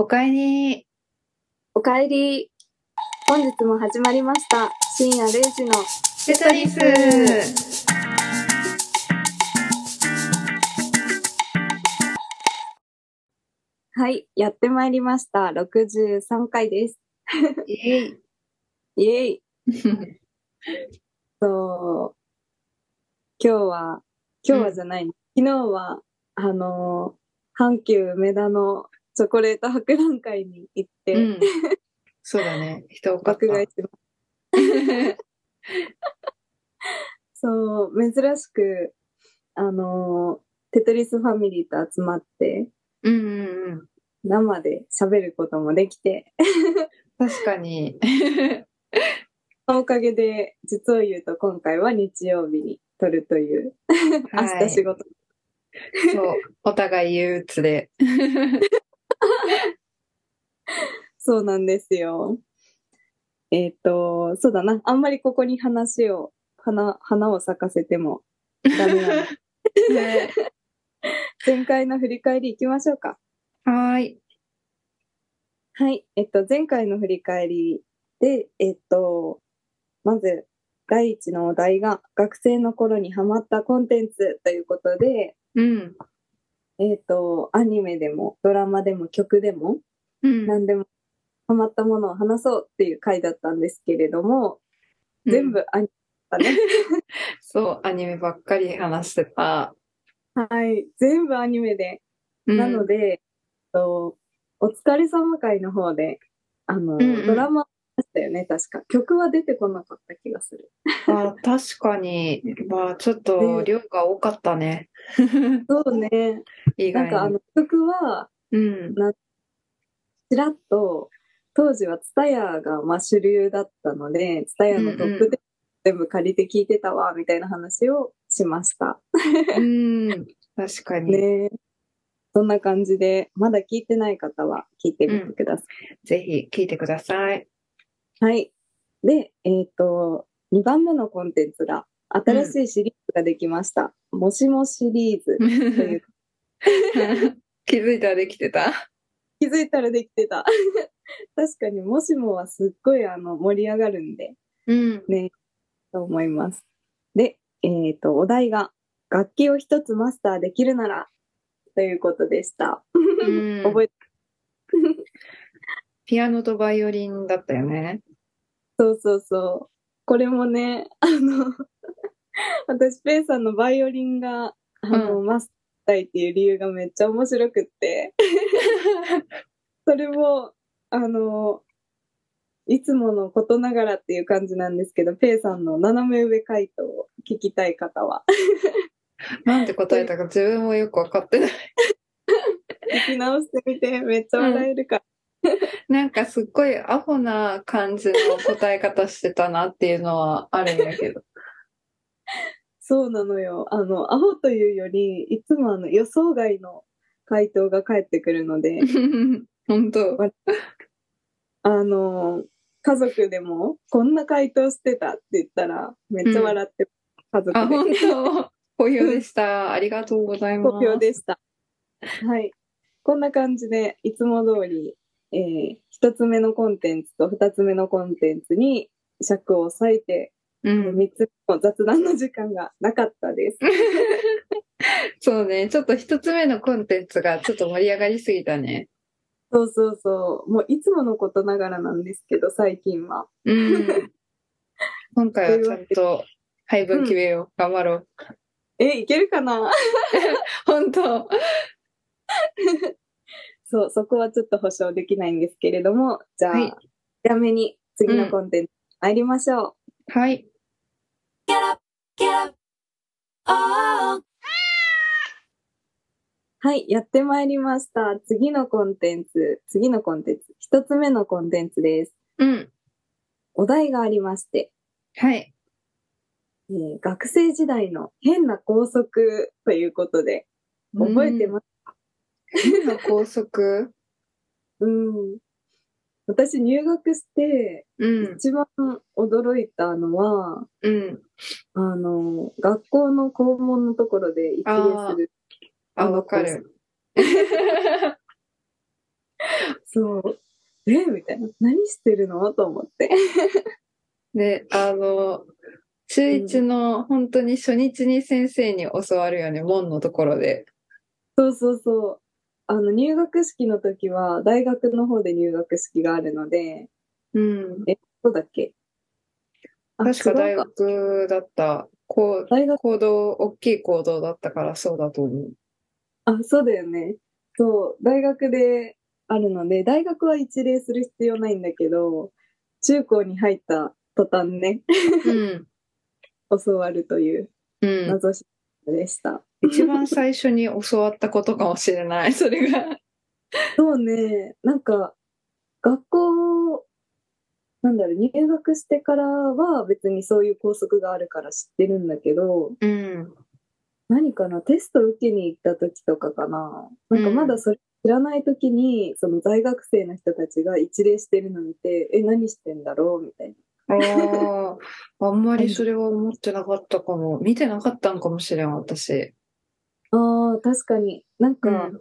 おかえり。おかえり。本日も始まりました。深夜0時のテトリス。はい、やってまいりました。63回です。イェイ。イエイ。そう。今日は、今日はじゃない、昨日は、あのー、阪急梅田のチョコレート博覧会に行って、うん。そうだね。人多かった。爆買いしました。そう、珍しく、あのー、テトリスファミリーと集まって、うんうんうん。生で喋ることもできて、確かに。おかげで、実を言うと今回は日曜日に撮るという、明はい日仕事。そう。お互い憂鬱で。そうなんですよ。えっ、と、そうだな。あんまりここに話を、花、花を咲かせてもダメなので。ね、前回の振り返り行きましょうか。はーい。はい。えっと、前回の振り返りで、えっと、まず、第一のお題が、学生の頃にハマったコンテンツということで、うん。えっと、アニメでも、ドラマでも、曲でも、うん。何でも、ハマったものを話そうっていう回だったんですけれども、全部アニメだね。そう、アニメばっかり話してた。はい。全部アニメで。うんなので、と、お疲れ様会の方で、あの、んうんドラマでしたよね、確か。曲は出てこなかった気がする。あ確かに、まあ、ちょっと量が多かったね。そうね。なんかあの曲は、うん。ちらっと、当時は TSUTAYA がまあ主流だったので、TSUTAYA のトップで全部借りて聞いてたわ、みたいな話をしました。うん。確かに。ねそんな感じで、まだ聞いてない方は聞いてみてください。ぜひ聞いてください。はい。で、えっ、と、2番目のコンテンツが、新しいシリーズができました。もしもシリーズという、気づいたらできてた？気づいたらできてた。確かに、もしもはすっごいあの盛り上がるんで、うん。ね、と思います。で、えっ、と、お題が、楽器を一つマスターできるなら、ということでした。うん覚え ピアノとバイオリンだったよね。そうそうそう。これもね、あの、私、ペイさんのバイオリンが、あの、マスターしたいっていう理由がめっちゃ面白くって、それも、あの、いつものことながらっていう感じなんですけど、ペイさんの斜め上回答を聞きたい方は、なんて答えたか自分もよくわかってない。聞き直してみて、めっちゃ笑えるから。なんかすっごいアホな感じの答え方してたなっていうのはあるんだけど。そうなのよ。あの、アホというより、いつもあの予想外の回答が返ってくるので、本当。あの、家族でも、こんな回答してたって言ったら、めっちゃ笑って、家族あ、で。本当。好評でした。ありがとうございます。好評でした。はい。こんな感じで、いつも通り、えー一つ目のコンテンツと二つ目のコンテンツに尺を割いて、うん。三つ目の雑談の時間がなかったです。そうね。ちょっと一つ目のコンテンツがちょっと盛り上がりすぎたね。そうそうそう。もういつものことながらなんですけど、最近は。うん。今回はちゃんと配分決めよう。頑張ろう。え、いけるかな？本当。そう、そこはちょっと保証できないんですけれども、じゃあ、はい早めに次のコンテンツ参りましょう。はい。はい、やってまいりました。次のコンテンツ、次のコンテンツ、一つ目のコンテンツです。うん。お題がありまして、はい。えー学生時代の変な校則ということで、覚えてます変な校則？うん。私入学して、うん。一番驚いたのは、うん。あの、学校の校門のところで一礼する。あ、のわかる。そう。えみたいな。何してるの？と思って。で、あの、中一の本当に初日に先生に教わるよね、門のところで。そうそうそう。あの、入学式の時は、大学の方で入学式があるので、うん。そうだっけ？あ確か大学だった。こう、大学、行動、大きい行動だったからそうだと思う。あ、そうだよね。そう、大学であるので、大学は一礼する必要ないんだけど、中高に入った途端ね、うん。教わるといううん。謎しでした。一番最初に教わったことかもしれない、それが。そうね、なんか、学校、なんだろう、入学してからは別にそういう校則があるから知ってるんだけど、うん。何かな、テスト受けに行った時とかかな。なんかまだそれ知らない時に、その在学生の人たちが一礼してるの見て、え、何してんだろう？みたいな。ああ、あんまりそれは思ってなかったかも。見てなかったんかもしれん、私。ああ、確かに。なんか、うん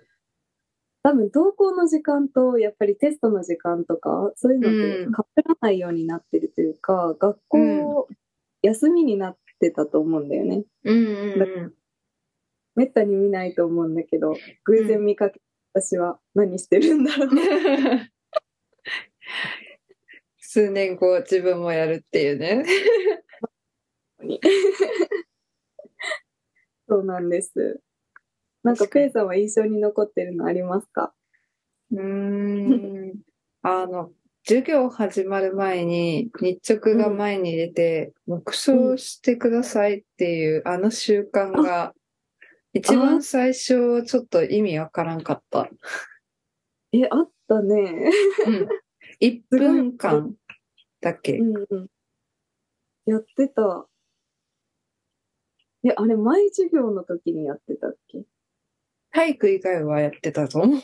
多分登校の時間とやっぱりテストの時間とかそういうのってうん被らないようになってるというか、学校休みになってたと思うんだよね。うんうんめったに見ないと思うんだけど偶然見かけた私は何してるんだろう、うん。数年後、自分もやるっていうね。そうなんです。なんかペイさんは印象に残ってるのありますか？うーん。あの、授業始まる前に日直が前に出て、黙唱してくださいっていうあの習慣が、一番最初ちょっと意味わからんかった。え、あったね。うん。1分間だけう。んうん。やってた。え、あれ前授業の時にやってたっけ？体育以外はやってたと思う。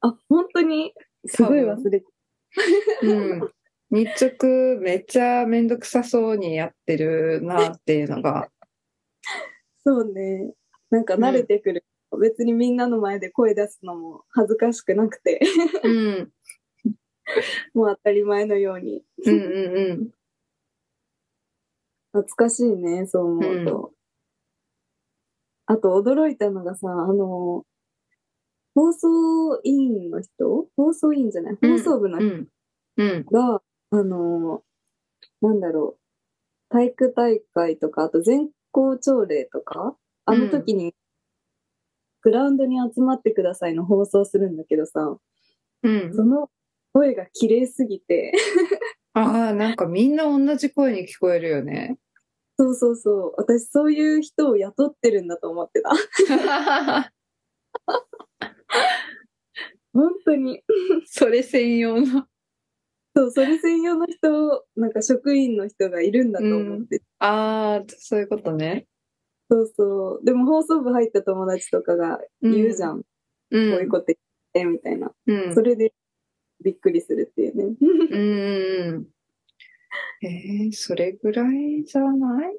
あ、本当に？すごい忘れてうん。日直めっちゃめんどくさそうにやってるなっていうのが。そうね。なんか慣れてくる。別にみんなの前で声出すのも恥ずかしくなくて、うん。もう当たり前のように。うんうんうん。懐かしいね、そう思うと。あと驚いたのがさ、あの、放送委員の人？放送委員じゃない？放送部の人うん。うん。が、あの、なんだろう、体育大会とか、あと全校朝礼とか、あの時に、グラウンドに集まってくださいの放送するんだけどさ、うん。その声が綺麗すぎて、ああ、なんかみんな同じ声に聞こえるよね。そうそうそう、私そういう人を雇ってるんだと思ってた。本当に。それ専用の。そう、それ専用の人、なんか職員の人がいるんだと思って。ああ、そういうことね。そうそう。でも放送部入った友達とかが言うじゃん。う。こういうんこと言って、みたいな。うんそ。れでびっくりするっていうね。うんうんうん。えー、それぐらいじゃない？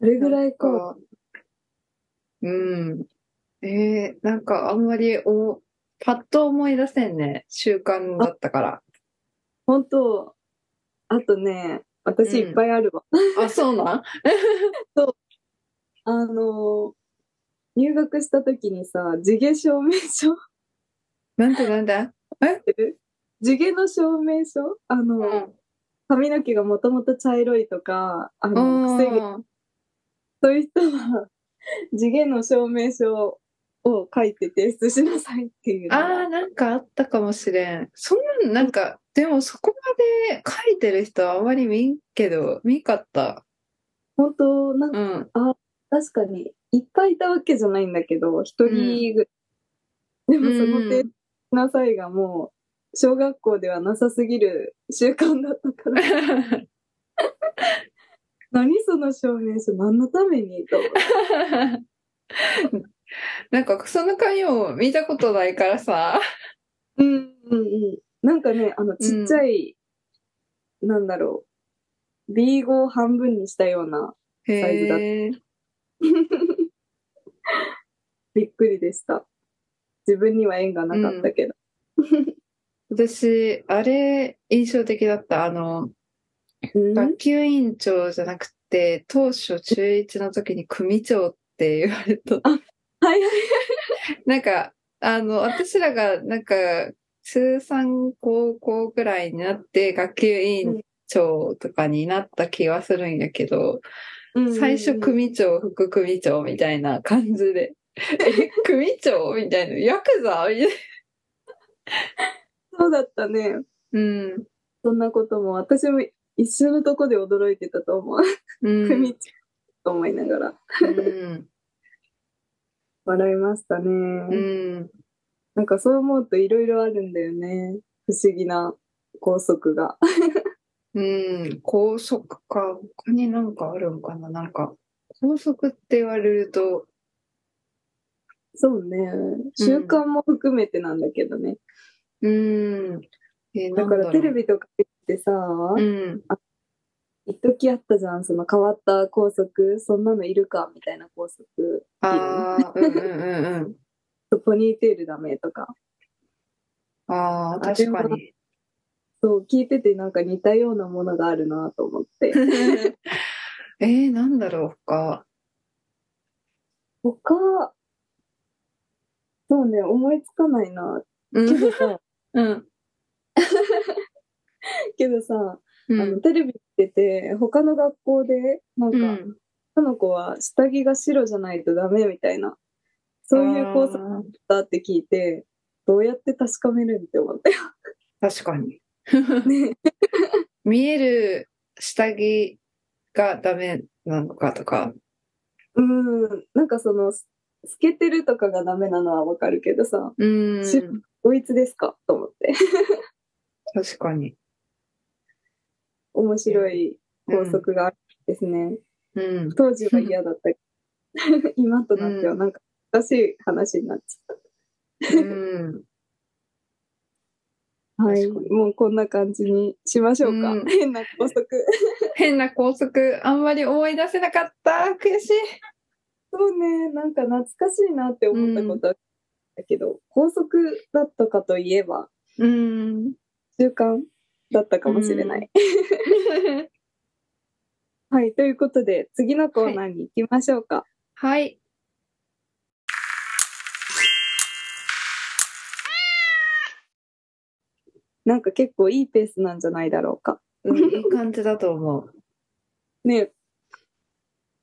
それぐらいか。か。うん。えー、なんかあんまりお、パッと思い出せんね。習慣だったから。本当あとね、私いっぱいあるわ。あ、そうなん？あのー入学した時にさ、地毛証明書なんでなんだ地毛の証明書？あの、うん。髪の毛がもともと茶色いとか、あの、くそういう人は、地毛の証明書を書いて提出しなさいっていう。ああ、なんかあったかもしれん。そんなん、なんか、でもそこまで書いてる人はあまり見んけど、見んかった。本当なんか、うん。確かに、いっぱいいたわけじゃないんだけど、一人ぐらい。でもその提出しなさいがもう、小学校ではなさすぎる習慣だったから、何その証明書何のためにと。なんか、その紙を見たことないからさ。うんうんうん。なんかね、あの、ちっちゃい、なんだろう、B5 を半分にしたような、へサイズだっえ。びっくりでした。自分には縁がなかったけど。私、あれ、印象的だった。あの、うん？学級委員長じゃなくて、当初中1の時に組長って言われた。はいはい。なんか、あの、私らが、なんか、通3高校ぐらいになって、学級委員長とかになった気はするんやけど、最初組長、副組長みたいな感じで、え、組長みたいな、ヤクザみたいな。そうだったね。うん。そんなことも、私も一緒のとこで驚いてたと思う。うん。組長と思いながら。うん。笑いましたね。うん。なんかそう思うといろいろあるんだよね。不思議な校則が。うん。高速か。他になんかあるんかななんか、高速って言われると、そうね。習慣も含めてなんだけどね。うん。えーだからテレビ、ビとか見てさ、うん。一時あったじゃん、その変わった校則、そんなのいるかみたいな校則。ああ、うんうんうんうん。ポニーテールダメとか。ああ、確かに。そう、聞いててなんか似たようなものがあるなと思って。えー、なんだろうか。他、そうね、思いつかないな。うん。けどさ、うん。けどさ、うんあの、テレビ見てて、他の学校で、なんか、うんその子は下着が白じゃないとダメみたいな、そういう校則だって聞いて、どうやって確かめるんって思って。確かに。ね、見える下着がダメなのかとか。うん、なんかその、透けてるとかがダメなのはわかるけどさ、うん。し同一ですか？と思って。確かに。面白い校則があるんですね。うん。当時は嫌だったけど、今となってはなんか難しい話になっちゃっうん。た。はい。もうこんな感じにしましょうか。うん変な校則。変な高速、あんまり思い出せなかった。悔しい。そうね、なんか懐かしいなって思ったことあったけど、校則だったかといえば、うん。習慣だったかもしれない。はい。ということで、次のコーナーに行きましょうか。はい。なんか結構いいペースなんじゃないだろうか。うん、いい感じだと思う。ね。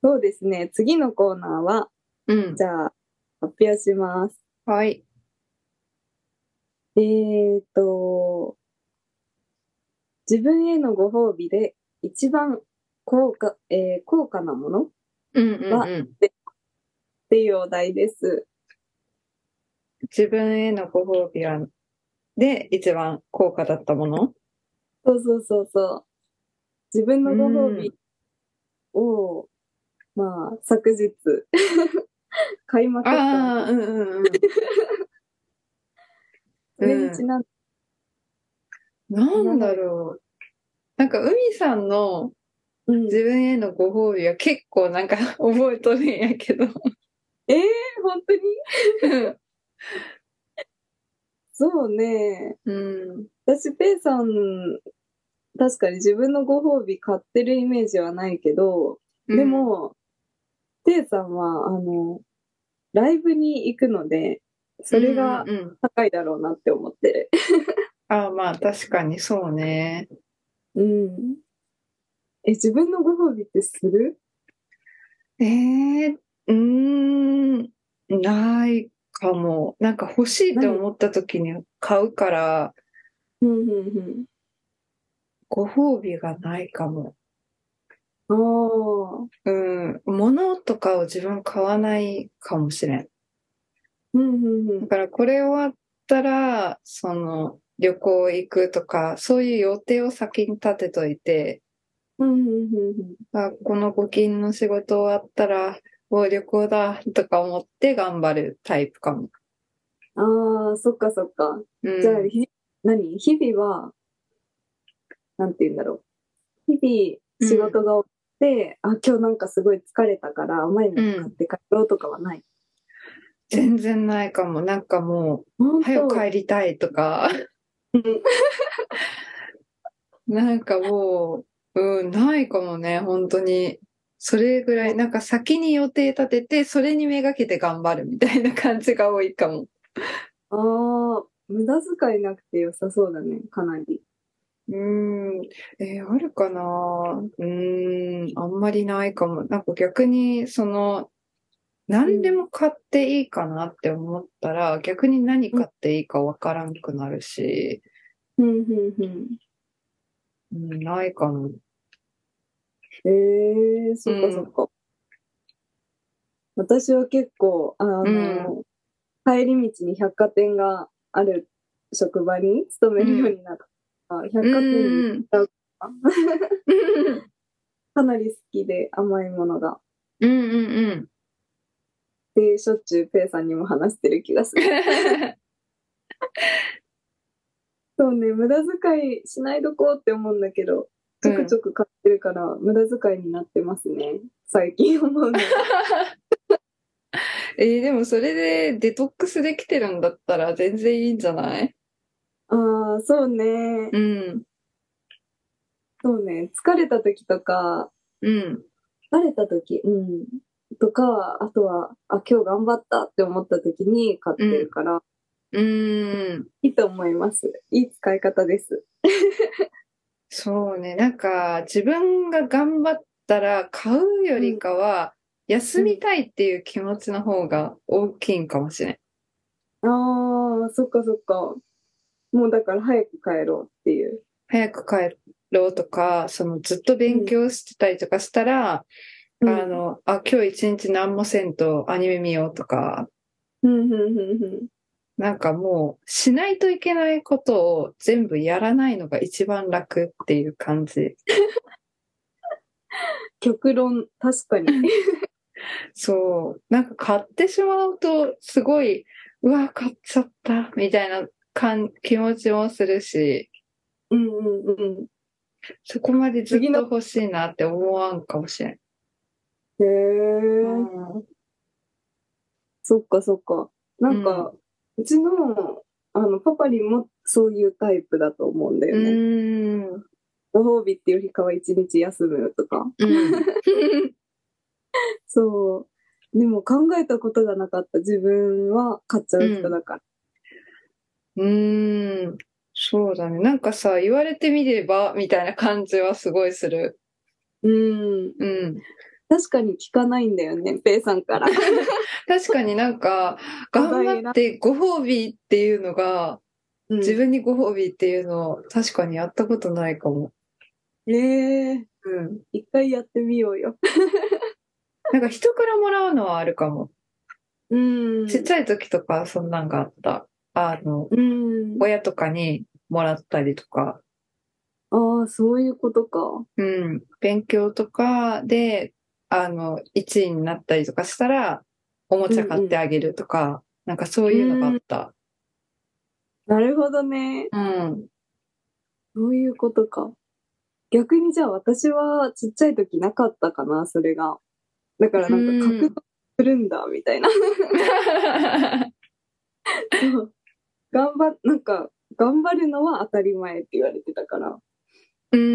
そうですね。次のコーナーは、うんじ。ゃあ、発表します。はい。えーと、自分へのご褒美で一番高価、えー高価なものっうんうんうん。ていうお題です。自分へのご褒美は、で、一番高価だったもの？そうそうそうそう。自分のご褒美を、まあ、昨日、買いまくったああ、うんうんうん。それにちなんで、なんだろう。なんか、海さんのうん自分へのご褒美は結構なんか 覚えとるんやけど。えー、本当に？そうね。うん。私、ペイさん、確かに自分のご褒美買ってるイメージはないけど、で、も、ペイさんは、あの、ライブに行くので、それがうんうん高いだろうなって思ってる。ああ、まあ確かにそうね。うん。え、自分のご褒美ってする？ええうーん、ないかも。なんか欲しいと思った時に買うから、うん、うん、うん。ご褒美がないかも。ああ。うん、物とかを自分買わないかもしれん。うん、うん、うん。だからこれ終わったら、その旅行行くとか、そういう予定を先に立てといて、うん、うん、うん。あこの募金の仕事終わったら、お旅行だとか思って頑張るタイプかも。ああ、そっかそっか。うん、じゃあ、ひ何？日々は、なんて言うんだろう。日々仕事が終わって、あ、今日なんかすごい疲れたから甘いの買って帰ろうとかはない。全然ないかも。なんかも本う、早当く帰りたいとか、なんかもう、うん、ないかもね、本当に。それぐらい、なんか先に予定立てて、それにめがけて頑張るみたいな感じが多いかも。ああ、無駄遣いなくて良さそうだね、かなり。うーん、えーあるかな？うーん、あんまりないかも。なんか逆に、その、何でも買っていいかなって思ったら、逆に何買っていいかわからんくなるし、うん、うん、うん。うん、ないかも。ええー、そっかそっか。私は結構、あの、帰り道に百貨店がある職場に勤めるようになった。百貨店に行ったかなり好きで甘いものが。うんうんうん。で、しょっちゅうペイさんにも話してる気がする。そうね、無駄遣いしないどこうって思うんだけど、ちょくちょく買ってるから、無駄遣いになってますね。最近思うのは。えーでもそれでデトックスできてるんだったら全然いいんじゃない？ああ、そうね。うん。そうね。疲れた時とか、うん。疲れた時、うん。とか、あとは、あ、今日頑張ったって思った時に買ってるから、うーん。いいと思います。いい使い方です。そうね。なんか、自分が頑張ったら買うよりかは、休みたいっていう気持ちの方が大きいんかもしれん。ああ、そっかそっか。もうだから早く帰ろうっていう。早く帰ろうとか、そのずっと勉強してたりとかしたら、うんあの、あ、今日一日何もせんとアニメ見ようとか、うん、うん、うん、うん。なんかもう、しないといけないことを全部やらないのが一番楽っていう感じ。極論、確かに。そう。なんか買ってしまうと、すごい、うわ、買っちゃった、みたいな感気持ちもするし、うん、うん、うん。そこまでずっ次のと欲しいなって思わんかもしれん。へえ、そっかそっか。なんか、うちの、あの、パパリンもそういうタイプだと思うんだうよね。ーん。ご褒美っていう日かは一日休むとか。うん。そう。でも考えたことがなかった自分は買っちゃう人だから。うーん。そうだね。なんかさ、言われてみれば、みたいな感じはすごいする。うん。うん。確かに聞かないんだよね、ペイさんから。確かになんか、頑張ってご褒美っていうのが、うん自分にご褒美っていうのを確かにやったことないかも。ええうん。一回やってみようよ。なんか人からもらうのはあるかも。うん。ちっちゃい時とかそんなんがあった。あの、うん。親とかにもらったりとか、ああ、そういうことか。うん。勉強とかで、あの、1位になったりとかしたら、おもちゃ買ってあげるとか、なんかそういうのがあった。なるほどね。うん。そういうことか。逆にじゃあ私はちっちゃい時なかったかな、それが。だからなんか格闘するんだ、みたいな。そう頑張っ、なんか、頑張るのは当たり前って言われてたから。うんうん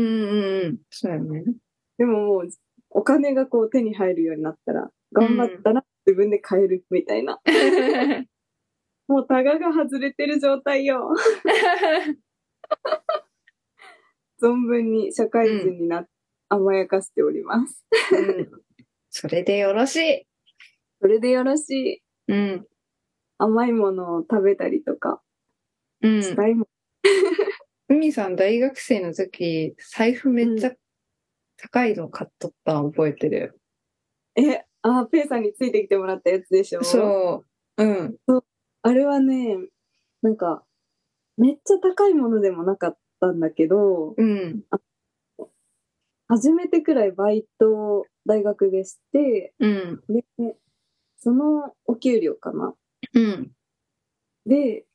うん。そうやね。でももう、お金がこう手に入るようになったら、頑張ったら自分で買えるみたいな。もうタガが外れてる状態よ。存分に社会人になって甘やかしております。うんそれでよろしい。それでよろしい。うん。甘いものを食べたりとかうん。したいもん。海さん大学生の時、財布めっちゃ高いの買っとったの覚えてる。え、あ、ペイさんについてきてもらったやつでしょ？そう。うん。あれはね、なんか、めっちゃ高いものでもなかったんだけど、うん。初めてくらいバイトを大学でして、うん。で、そのお給料かな。うん。で、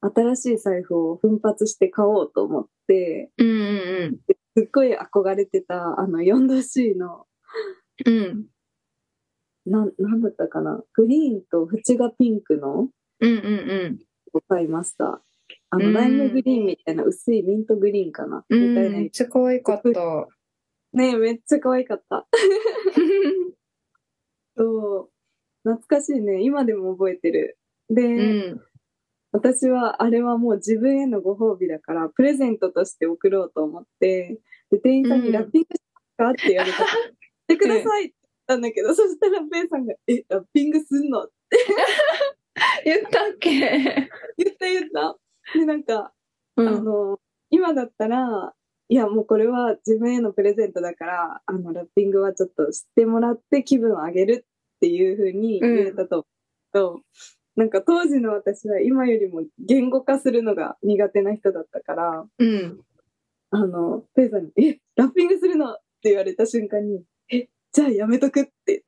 新しい財布を奮発して買おうと思って、うんうんすっごい憧れてた、あの、4°C の、うん。うん。なん、なんだったかな？グリーンと縁がピンクのうんうんを買いました。あの、ライムグリーンみたいな薄いミントグリーンかな、うん、みたいなめっちゃ可愛かった。ねめっちゃ可愛かった。そう。懐かしいね。今でも覚えてる。で、うん。私はあれはもう自分へのご褒美だから、プレゼントとして送ろうと思って、で、店員さんにラッピングしますかって言われた。してくださいって言ったんだけど、そしたらペイさんが、え、ラッピングすんの 言ったっけ？言った言った。で、なんか、うん。あの、今だったら、いや、もうこれは自分へのプレゼントだから、あの、ラッピングはちょっとしてもらって気分を上げるっていうふうに言えたと思うと、なんか当時の私は今よりも言語化するのが苦手な人だったから、うん。あの、ペイさんに、え、ラッピングするの？って言われた瞬間に、え、じゃあやめとくって言って。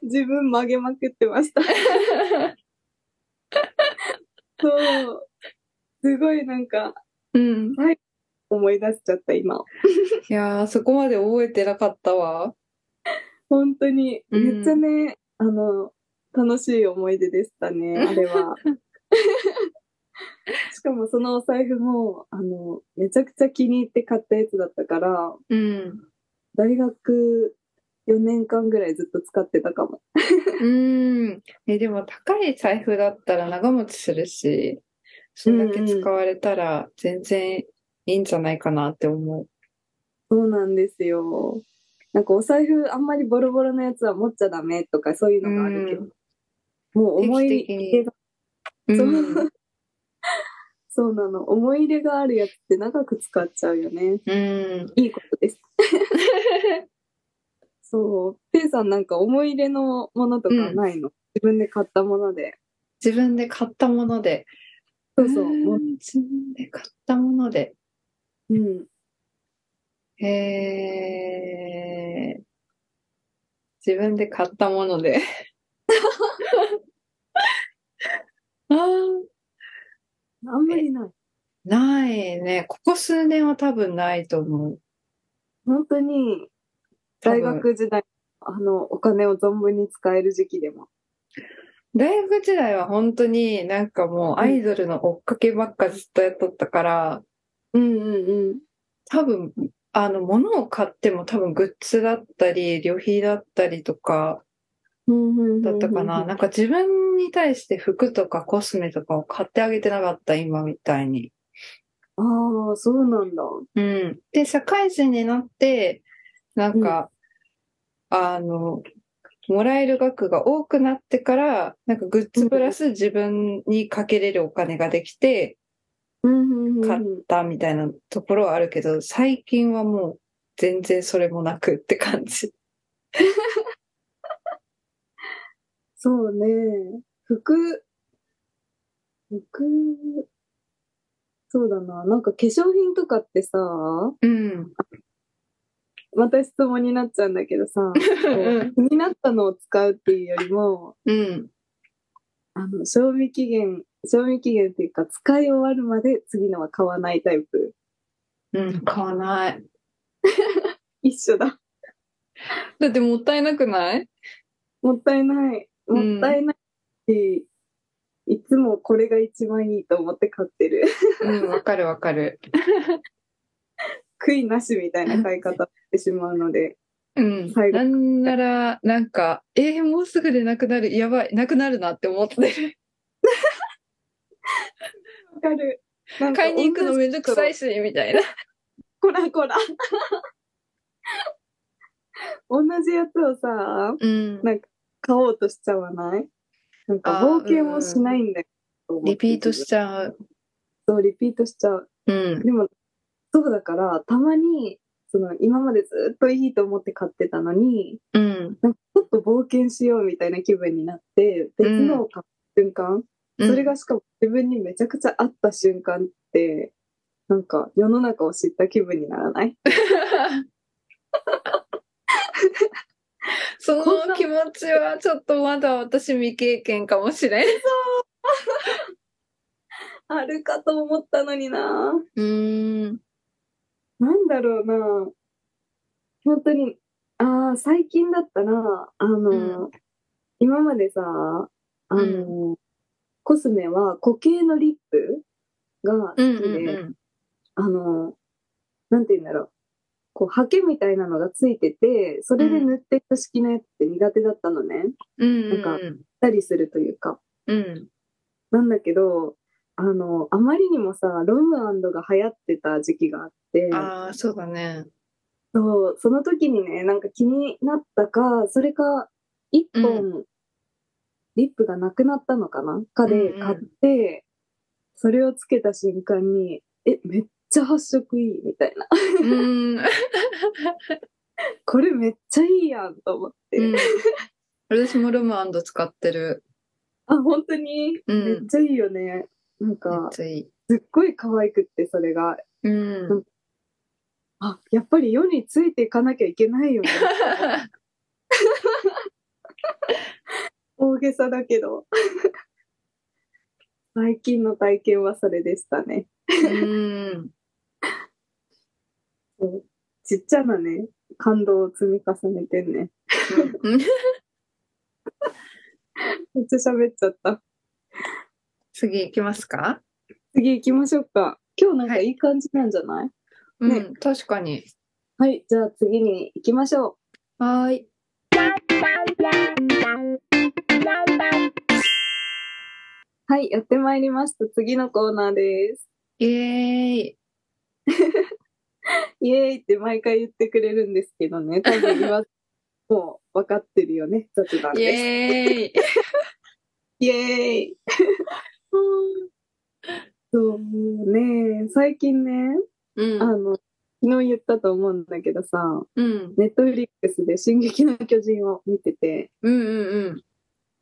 自分曲げまくってました。そう。すごいなんかうん。思い出しちゃった今。いやー、そこまで覚えてなかったわ。本当に、うんめっちゃね、あの、楽しい思い出でしたね、あれは。しかもそのお財布も、あの、めちゃくちゃ気に入って買ったやつだったから、うん。大学4年間ぐらいずっと使ってたかも。うん。え、でも高い財布だったら長持ちするし、そんだけ使われたら全然いいんじゃないかなって思う。そうなんですよ。なんかお財布あんまりボロボロのやつは持っちゃダメとかそういうのがあるけど、もう思い入れが、うん そうなの。思い入れがあるやつって長く使っちゃうよね。うん。いいことです。そう。ペイさんなんか思い入れのものとかないの、自分で買ったもので。自分で買ったもので。そうそう。う自分で買ったもので。うん。えー、自分で買ったもので。あーあんまりない。ないね。ここ数年は多分ないと思う。本当に、大学時代、あの、お金を存分に使える時期でも。大学時代は本当になんかもうアイドルの追っかけばっかずっとやっとったから、うんうんうん。多分、あの、物を買っても多分グッズだったり、旅費だったりとかだったかな。なんか自分に対して服とかコスメとかを買ってあげてなかった、今みたいに。ああ、そうなんだ。うん。で、社会人になって、なんか、あの、もらえる額が多くなってから、なんかグッズプラス自分にかけれるお金ができて、うんうんうん買ったみたいなところはあるけど、最近はもう全然それもなくって感じ。そうね。服、服、そうだな。なんか化粧品とかってさ、うん。また質問になっちゃうんだけどさ、気になったのを使うっていうよりも、うん。あの、賞味期限、賞味期限っていうか、使い終わるまで次のは買わないタイプ。うん、買わない。一緒だ。だってもったいなくない？もったいない。うんもったいないし、いつもこれが一番いいと思って買ってる。うん、わかるわかる。悔いなしみたいな買い方をしてしまうので。うん。なんなら、なんか、えー、もうすぐでなくなる。やばい、なくなるなって思ってる。わかる。か買いに行くのめんどくさいし、みたいな。こらこら。同じやつをさ、うん。なん買おうとしちゃわない？なんか冒険もしないんだよ。リピートしちちゃう。そう、リピートしちゃう。うん。でも、そうだから、たまに、その、今までずっといいと思って買ってたのに、うん。なんかちょっと冒険しようみたいな気分になって、別のを買った瞬間、それがしかも自分にめちゃくちゃ合った瞬間って、なんか世の中を知った気分にならない？その気持ちはちょっとまだ私未経験かもしれん。あるかと思ったのになうん。なんだろうな本当に、ああ、最近だったら、あの、うん今までさ、あの、コスメは固形のリップが好きうんで、うんうん。あの、なんて言うんだろう。こう、ハケみたいなのがついてて、それで塗っていく式のやつって苦手だったのね。うんうんなんかたりするというか。うん。なんだけど、あの、あまりにもさ、ロムが流行ってた時期があって、ああ、そうだね。そう、その時にね、なんか気になったか、それか、一本、リップがなくなったのかな？かでうんうん買って、それをつけた瞬間に、え、めっちゃ発色いいみたいな。うん。これめっちゃいいやんと思って。うん私もルム使ってる。あ、本当に、うんめっちゃいいよね。なんか。すっごい可愛くって、それが。うん。あ、やっぱり世についていかなきゃいけないよね。大げさだけど。最近の体験はそれでしたね。うん。そうちっちゃなね、感動を積み重ねてんね。うんめっちゃ喋っちゃった。次行きますか？次行きましょうか。今日なんかいい感じなんじゃない、ねうん、確かに。はい、じゃあ次に行きましょう。はーい。はい、やってまいりました。次のコーナーです。イエーイ。イエーイって毎回言ってくれるんですけどね、多分言わず、もう分かってるよね、雑談イです。エーイ。イエーイ そうね、最近ね、うん。あの、昨日言ったと思うんだけどさ、うん。ネットフリックスで進撃の巨人を見てて、うんうんうん。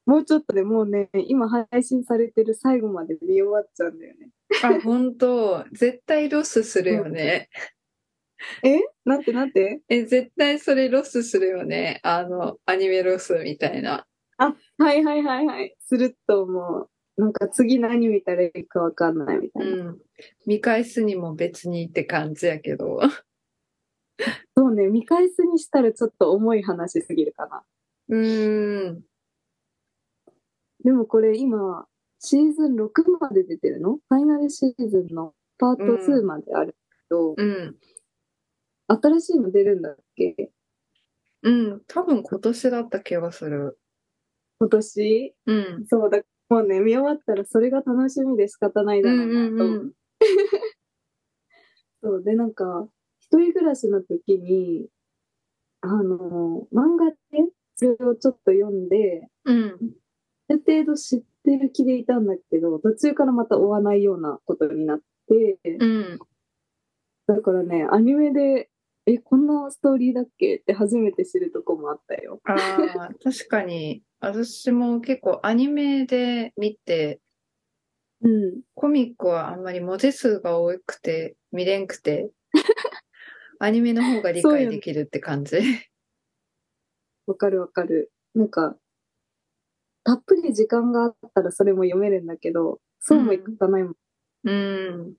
もうちょっとでもうね、今配信されてる最後まで見終わっちゃうんだよね。あ、本当絶対ロスするよね。え？なんてなんて？え、絶対それロスするよね。あの、アニメロスみたいな。あ、はいはいはいはい。すると思う。なんか次何見たらいいかわかんないみたいな。うん。見返すにも別にって感じやけど。そうね、見返すにしたらちょっと重い話すぎるかな。うーん。でもこれ今、シーズン6まで出てるの？ファイナルシーズンのパート2まであるけど、うん。新しいの出るんだっけ？うん。多分今年だった気がする。今年？うん。そうだ、もうね、見終わったらそれが楽しみで仕方ないだろうなと。そうで、なんか、一人暮らしの時に、あの、漫画でそれをちょっと読んで、うん。ある程度知ってる気でいたんだけど、途中からまた追わないようなことになって、うん。だからね、アニメで、え、こんなストーリーだっけ？って初めて知るとこもあったよ。ああ、確かに。私も結構アニメで見て、うん。コミックはあんまり文字数が多くて見れんくて、アニメの方が理解できるって感じ。わかるわかる。なんか、たっぷり時間があったらそれも読めるんだけど、そうもいかないもん、うん。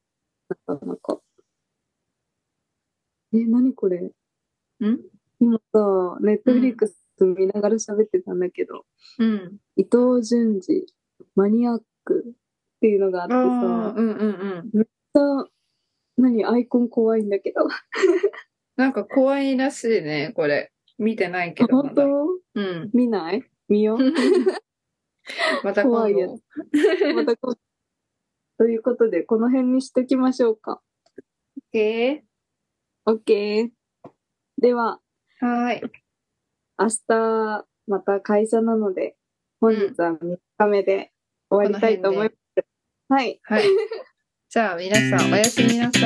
なかなか。え、何これ？ん？今さ、ネットフリックス見ながら喋ってたんだけど、うん。伊藤淳二、マニアックっていうのがあってさ、うんうんうん。さ何、アイコン怖いんだけど。なんか怖いらしいね、これ。見てないけど、ま本だ。当うん。見ない？見よう？また怖いや 今度。またこう。ということで、この辺にしときましょうか。え OK。では、ー、はーい。明日また会社なので、本日は3日目で終わりたいと思います。うん、はい。はい。じゃあ皆さんおやすみなさい。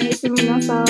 おやすみなさい。